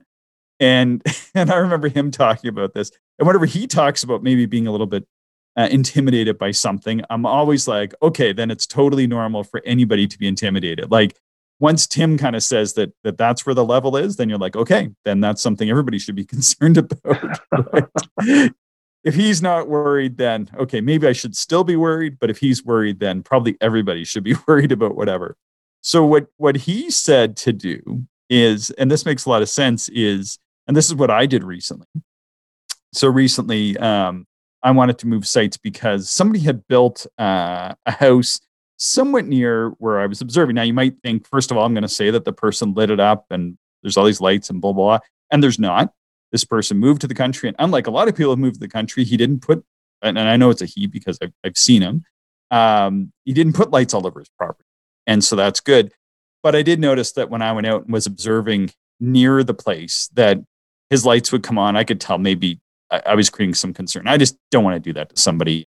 And *laughs* and I remember him talking about this. And whenever he talks about maybe being a little bit uh, intimidated by something, I'm always like, okay, then it's totally normal for anybody to be intimidated. Like once Tim kind of says that that that's where the level is, then you're like, okay, then that's something everybody should be *laughs* concerned about. Right? if he's not worried, then okay, maybe I should still be worried. But if he's worried, then probably everybody should be *laughs* worried about whatever. So what what he said to do is, and this makes a lot of sense, is and this is what I did recently. So recently, um, I wanted to move sites because somebody had built uh, a house somewhat near where I was observing. Now, you might think, first of all, I'm going to say that the person lit it up and there's all these lights and blah, blah, blah. And there's not. This person moved to the country. And unlike a lot of people who moved to the country, he didn't put, and I know it's a he because I've, I've seen him, um, he didn't put lights all over his property. And so that's good. But I did notice that when I went out and was observing near the place, that his lights would come on. I could tell maybe I, I was creating some concern. I just don't want to do that to somebody.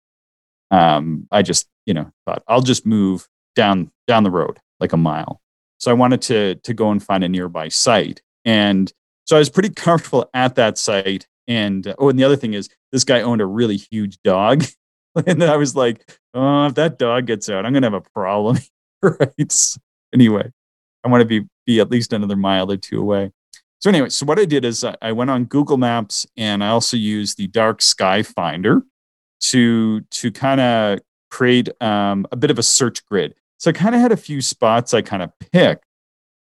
Um, I just, you know, thought I'll just move down down the road like a mile. So I wanted to to go and find a nearby site, and so I was pretty *laughs* comfortable at that site. And oh, and the other thing is, this guy owned a really huge dog, *laughs* and I was like, oh, if that dog gets out, I'm gonna have a problem, *laughs* right? anyway, I want to be be at least another mile or two away. So anyway, so what I did is I went on Google Maps and I also used the Dark Sky Finder to to kind of create um, a bit of a search grid. So I kind of had a few spots I kind of picked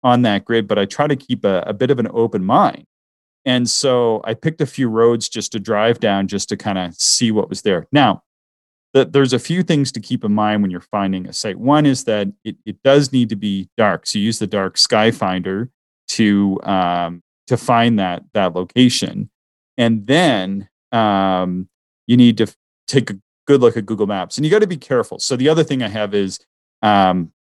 on that grid, but I try to keep a, a bit of an open mind. And so I picked a few roads just to drive down, just to kind of see what was there. Now, the, there's a few things to keep in mind when you're finding a site. One is that it, it does need to be dark. So use the dark sky finder to um, to find that that location. And then um, you need to take a good look at google maps. And you got to be careful. So the other thing i have is um,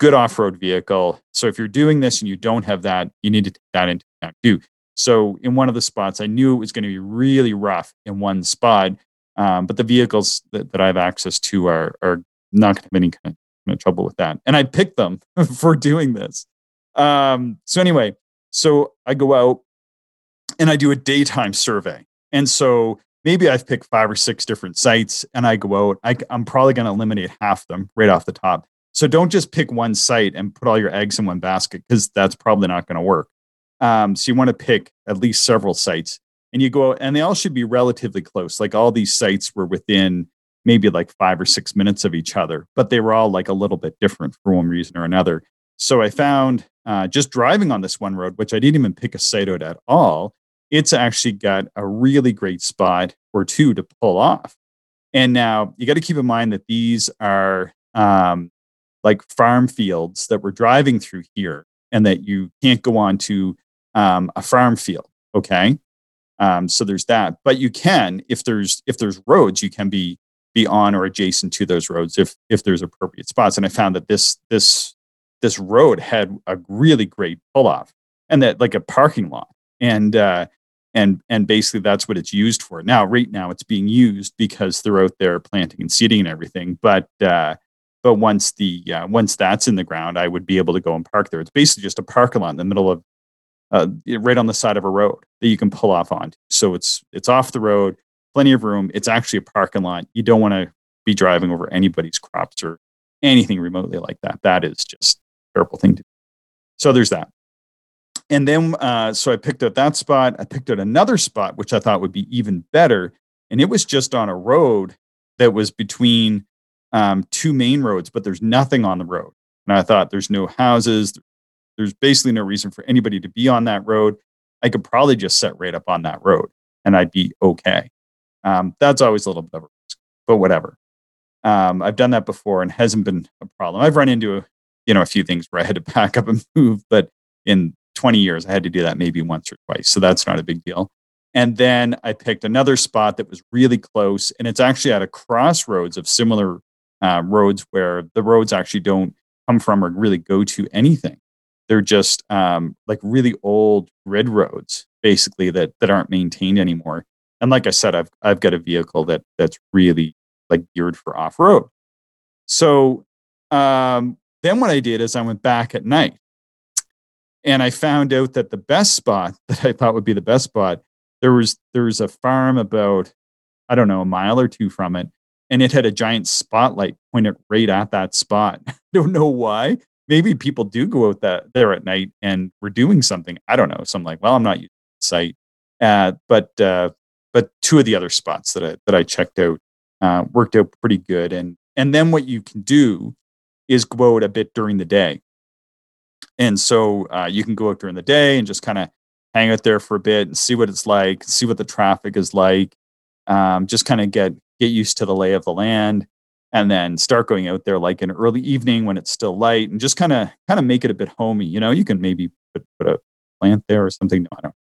good off-road vehicle. So if you're doing this and you don't have that you need to take that into account too. So in one of the spots i knew it was going to be really rough in one spot um, but the vehicles that, that i have access to are, are not going to have any kind of trouble with that. And i picked them *laughs* for doing this. Um, so anyway so I go out and I do a daytime survey. And so maybe I've picked five or six different sites and I go out. I, am probably going to eliminate half them right off the top. So don't just pick one site and put all your eggs in one basket because that's probably not going to work. Um, so you want to pick at least several sites and you go out, and they all should be relatively close. Like all these sites were within maybe like five or six minutes of each other, but they were all like a little bit different for one reason or another. So I found uh, just driving on this one road, which I didn't even pick a out at all, it's actually got a really great spot or two to pull off. And now you got to keep in mind that these are um, like farm fields that we're driving through here, and that you can't go on to um, a farm field. Okay, um, so there's that, but you can if there's if there's roads, you can be be on or adjacent to those roads if if there's appropriate spots. And I found that this this this road had a really great pull off and that like a parking lot. And uh, and and basically that's what it's used for. Now right now it's being used because they're out there planting and seeding and everything but uh, but once the uh, once that's in the ground i would be able to go and park there. It's basically just a parking lot in the middle of uh, right on the side of a road that you can pull off on so it's it's off the road plenty of room. It's actually a parking lot. You don't want to be driving over anybody's crops or anything remotely like that, that is just terrible thing to do. So there's that. And then, uh, so I picked out that spot. I picked out another spot, which I thought would be even better. And it was just on a road that was between um, two main roads, but there's nothing on the road. And I thought there's no houses. There's basically no reason for anybody to be on that road. I could probably just set right up on that road and I'd be okay. Um, that's always a little bit of a risk, but whatever. Um, I've done that before and hasn't been a problem. I've run into a, you know a few things where I had to *laughs* pack up and move, but in 20 years I had to do that maybe once or twice, so that's not a big deal. And then I picked another spot that was really close, and it's actually at a crossroads of similar uh, roads where the roads actually don't come from or really go to anything. They're just um, like really old grid roads, basically that that aren't maintained anymore. And like I said, I've I've got a vehicle that that's really like geared for off road. So um, then what I did is I went back at night, and I found out that the best spot *laughs* that I thought would be the best spot there was there was a farm about I don't know a mile or two from it, and it had a giant spotlight pointed right at that spot. *laughs* I don't know why, maybe people do go out that there at night and we're doing something. I don't know. So I'm like, well, I'm not using the site. Uh, but uh, but two of the other spots that I that I checked out uh, worked out pretty good. And and then what you can do is out a bit during the day. And so uh, you can go out during the day and just kind of hang out there for a bit and see what it's like, see what the traffic is like, um, just kind of get get used to the lay of the land and then start going out there like in early evening when it's still light and just kind of kind of make it a bit homey you know you can maybe put, put a plant there or something no i don't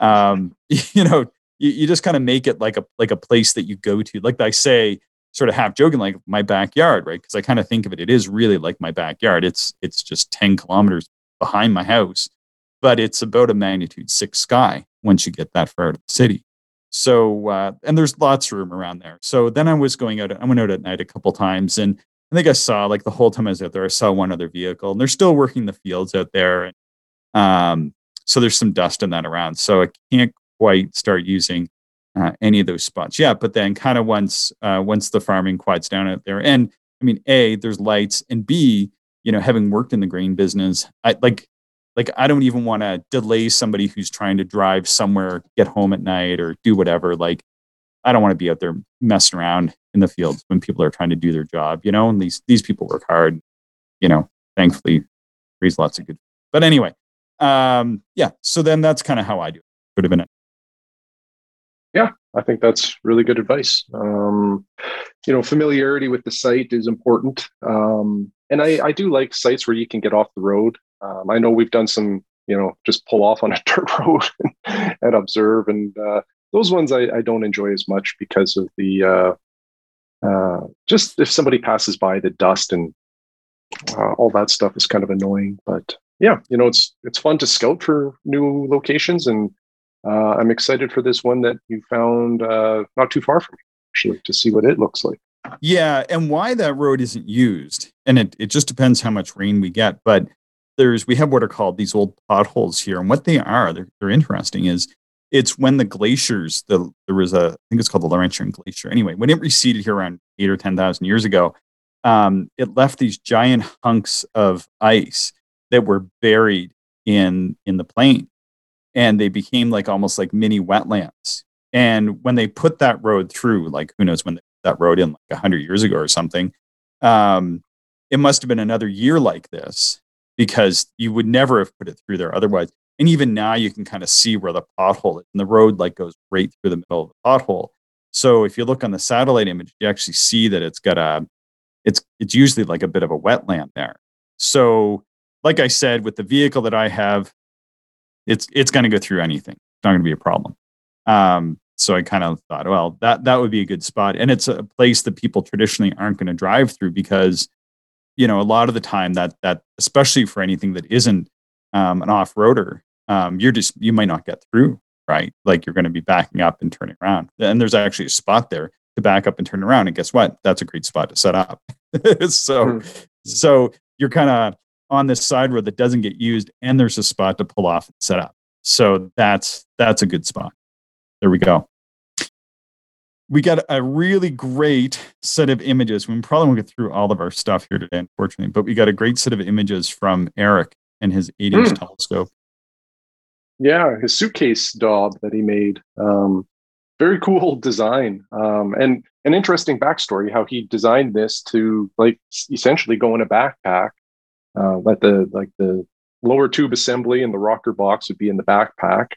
um, *laughs* you know you, you just kind of make it like a like a place that you go to like i say sort of half joking like my backyard right because i kind of think of it it is really like my backyard it's it's just 10 kilometers behind my house but it's about a magnitude six sky once you get that far out of the city so, uh, and there's lots of room around there. So then I was going out, I went out at night a couple times and I think I saw like the whole time I was out there, I saw one other vehicle and they're still working the fields out there. And, um, so there's some dust in that around. So I can't quite start using uh, any of those spots yet. But then kind of once, uh, once the farming quiets down out there and I mean, A, there's lights and B, you know, having worked in the grain business, I like like i don't even want to delay somebody who's trying to drive somewhere get home at night or do whatever like i don't want to be out there messing around in the fields when people are trying to do their job you know and these these people work hard you know thankfully raise lots of good but anyway um yeah so then that's kind of how i do it sort of it yeah i think that's really good advice. Um you know familiarity with the site is important. Um and I, I do like sites where you can get off the road. Um, I know we've done some, you know, just pull off on a *laughs* dirt road and observe, and uh, those ones I, I, don't enjoy as much because of the uh, uh, just if somebody passes by the dust and uh, all that stuff is kind of annoying. But yeah, you know, it's it's fun to scout for new locations, and uh, I'm excited for this one that you found uh, not too far from me, actually, to see what it looks like. Yeah, and why that road isn't used, and it, it just depends how much rain we get. But there's we have what are called these old potholes here, and what they are, they're, they're interesting. Is it's when the glaciers, the there was a I think it's called the Laurentian Glacier. Anyway, when it receded here around eight or ten thousand years ago, um, it left these giant hunks of ice that were buried in in the plain, and they became like almost like mini wetlands. And when they put that road through, like who knows when that road in, like hundred years ago or something, um, it must have been another year like this because you would never have put it through there otherwise. And even now you can kind of see where the pothole is and the road like goes right through the middle of the pothole. So if you look on the satellite image, you actually see that it's got a it's it's usually like a bit of a wetland there. So like I said, with the vehicle that I have, it's it's going to go through anything. It's not going to be a problem. Um, so I kind of thought, well, that that would be a good spot, and it's a place that people traditionally aren't going to drive through because you know, a lot of the time that that especially for anything that isn't um, an off roader, um, you're just you might not get through, right? Like you're going to be backing up and turning around, and there's actually a spot there to back up and turn around. And guess what? That's a great spot to set up. *laughs* so, mm-hmm. so you're kind of on this side road that doesn't get used, and there's a spot to pull off and set up. So that's that's a good spot. There we go. we got a really great set of images. We probably won't get through all of our stuff here today, unfortunately, but we got a great set of images from Eric and his 8 inch mm. telescope. Yeah, his suitcase Dob that he made. Um, very cool *laughs* design um, and an interesting backstory how he designed this to like essentially go in a backpack uh, let the like the lower tube assembly and the rocker box would be in the backpack.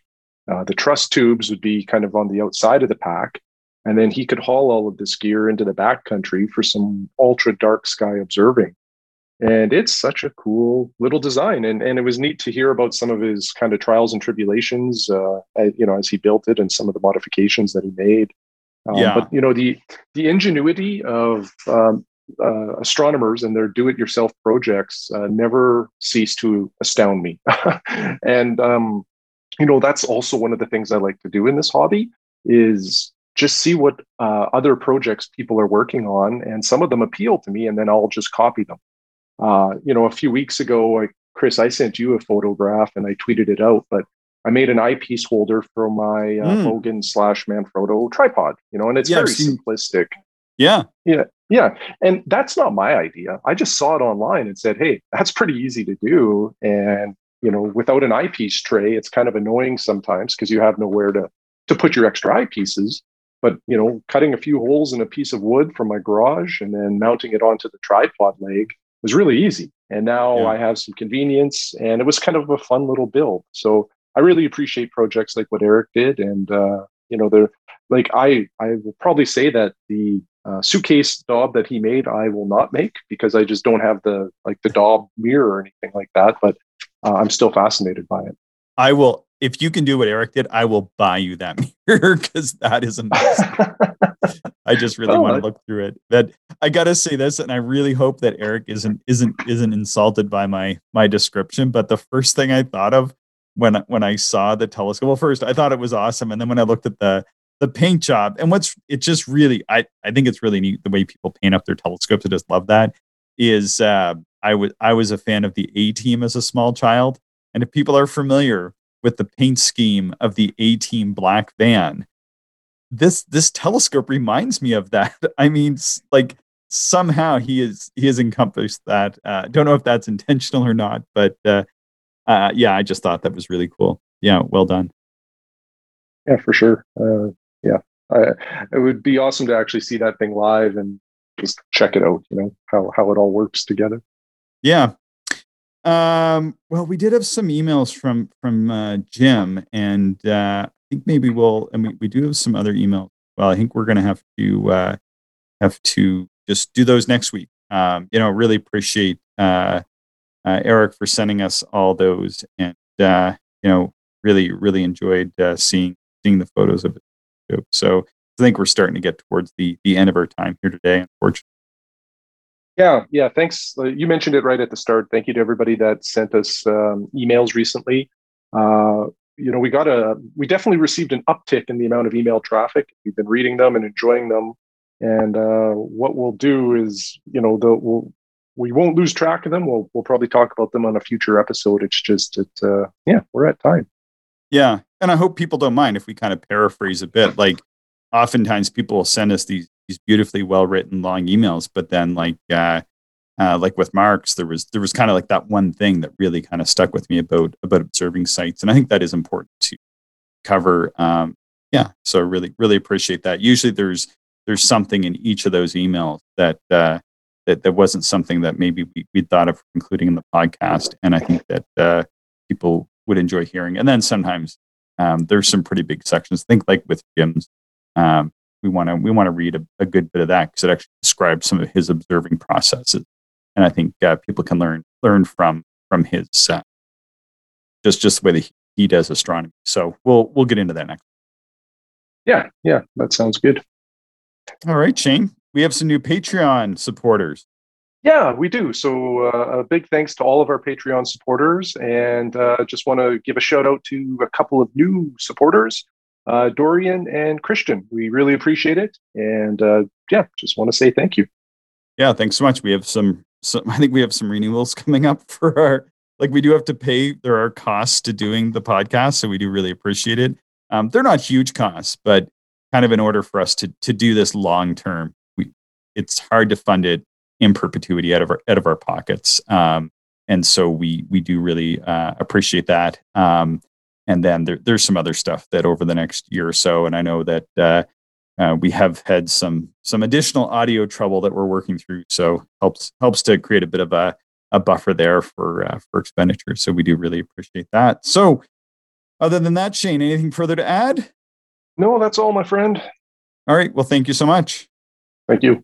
Uh, the truss tubes would be kind of on the outside of the pack. And then he could haul all of this gear into the backcountry for some ultra dark sky observing. And it's such a cool little design. And, and it was neat to hear about some of his kind of trials and tribulations uh, you know as he built it and some of the modifications that he made. Um, yeah. but you know the the ingenuity of um, uh, astronomers and their do-it-yourself projects uh, never cease to astound me *laughs* and um, you know that's also one of the things i like to do in this hobby is just see what uh, other projects people are working on and some of them appeal to me and then i'll just copy them uh, you know, a few weeks ago, like Chris, I sent you a photograph and I tweeted it out, but I made an eyepiece holder for my uh, mm. Hogan slash Manfrotto tripod, you know, and it's yeah, very simplistic. Yeah. Yeah. Yeah. And that's not my idea. I just saw it online and said, hey, that's pretty easy to do. And, you know, without an eyepiece tray, it's kind of annoying sometimes because you have nowhere to, to put your extra eyepieces. But, you know, cutting a few holes in a piece of wood from my garage and then mounting it onto the tripod leg was really easy. And now yeah. I have some convenience, and it was kind of a fun little build. So I really appreciate projects like what Eric did, and uh, you know, they're like I I will probably say that the uh, suitcase Dob that he made I will not make because I just don't have the like the Dob mirror or anything like that. But uh, I'm still fascinated by it. I will if you can do what Eric did, I will buy you that *laughs* mirror because that is amazing. I just *laughs* really oh, want to look through it. But I gotta say this, and I really hope that Eric isn't isn't isn't insulted by my my description. But the first thing I thought of when when I saw the telescope, well, first I thought it was awesome, and then when I looked at the the paint job, and what's it just really I I think it's really neat the way people paint up their telescopes. I just love that. Is uh, I was I was a fan of the A Team as a small child, and if people are familiar with the paint scheme of the A Team black van. This this telescope reminds me of that. *laughs* I mean, like somehow he is he has encompassed that. Uh, don't know if that's intentional or not, but uh, uh, yeah, I just thought that was really cool. Yeah, well done. Yeah, for sure. Uh, yeah, I, it would be awesome to actually see that thing live and just check it out. You know how how it all works together. Yeah, um, well, we did have some emails from from uh, Jim, and uh, I think maybe we'll. And we, we do have some other emails. Well, I think we're going to have to uh, have to just do those next week. Um, you know, really appreciate uh, uh, Eric for sending us all those, and uh, you know, really really enjoyed uh, seeing seeing the photos of it. So I think we're starting to get towards the the end of our time here today, unfortunately. Yeah, yeah. Thanks. Uh, you mentioned it right at the start. Thank you to everybody that sent us um, emails recently. Uh, you know, we got a, we definitely received an uptick in the amount of email traffic. We've been reading them and enjoying them. And uh, what we'll do is, you know, the, we'll, we won't lose track of them. We'll we'll probably talk about them on a future episode. It's just that, uh, yeah, we're at time. Yeah, and I hope people don't mind if we kind of paraphrase a bit. Like, oftentimes people will send us these these beautifully well written long emails, but then like uh, uh, like with Mark's, there was there was kind of like that one thing that really kind of stuck with me about about observing sites, and I think that is important to cover. Um, yeah, so I really really appreciate that. Usually there's there's something in each of those emails that uh, that that wasn't something that maybe we we thought of including in the podcast, and I think that uh, people would enjoy hearing. And then sometimes um, there's some pretty big sections. Think like with Jim's. Um, we want to we want to read a, a, good bit of that because it actually describes some of his observing processes, and I think uh, people can learn learn from from his uh, just just the way that he, he does astronomy. So we'll we'll get into that next. Yeah, yeah, that sounds good. All right, Shane, we have some new Patreon supporters. Yeah, we do. So uh, a big thanks to all of our Patreon supporters, and uh, just want to give a shout out to a couple of new supporters uh, Dorian and Christian. We really appreciate it. And uh, yeah, just want to say thank you. Yeah, thanks so much. We have some, some, *laughs* I think we have some renewals coming up *laughs* for our, like we do have to pay, there are costs to doing the podcast. So we do really appreciate it. Um, they're not huge costs, but kind of in order for us to to do this long term, it's hard to fund it in perpetuity out of our out of our pockets. Um, and so we we do really uh, appreciate that. Um, and then there, there's some other stuff that over the next year or so, and I know that uh, uh, we have had some some additional audio trouble that we're working through. So helps helps to create a bit of a a buffer there for uh, for expenditures. So we do really appreciate that. So other than that, Shane, anything further to add? No, that's all, my friend. All right. Well, thank you so much. Thank you.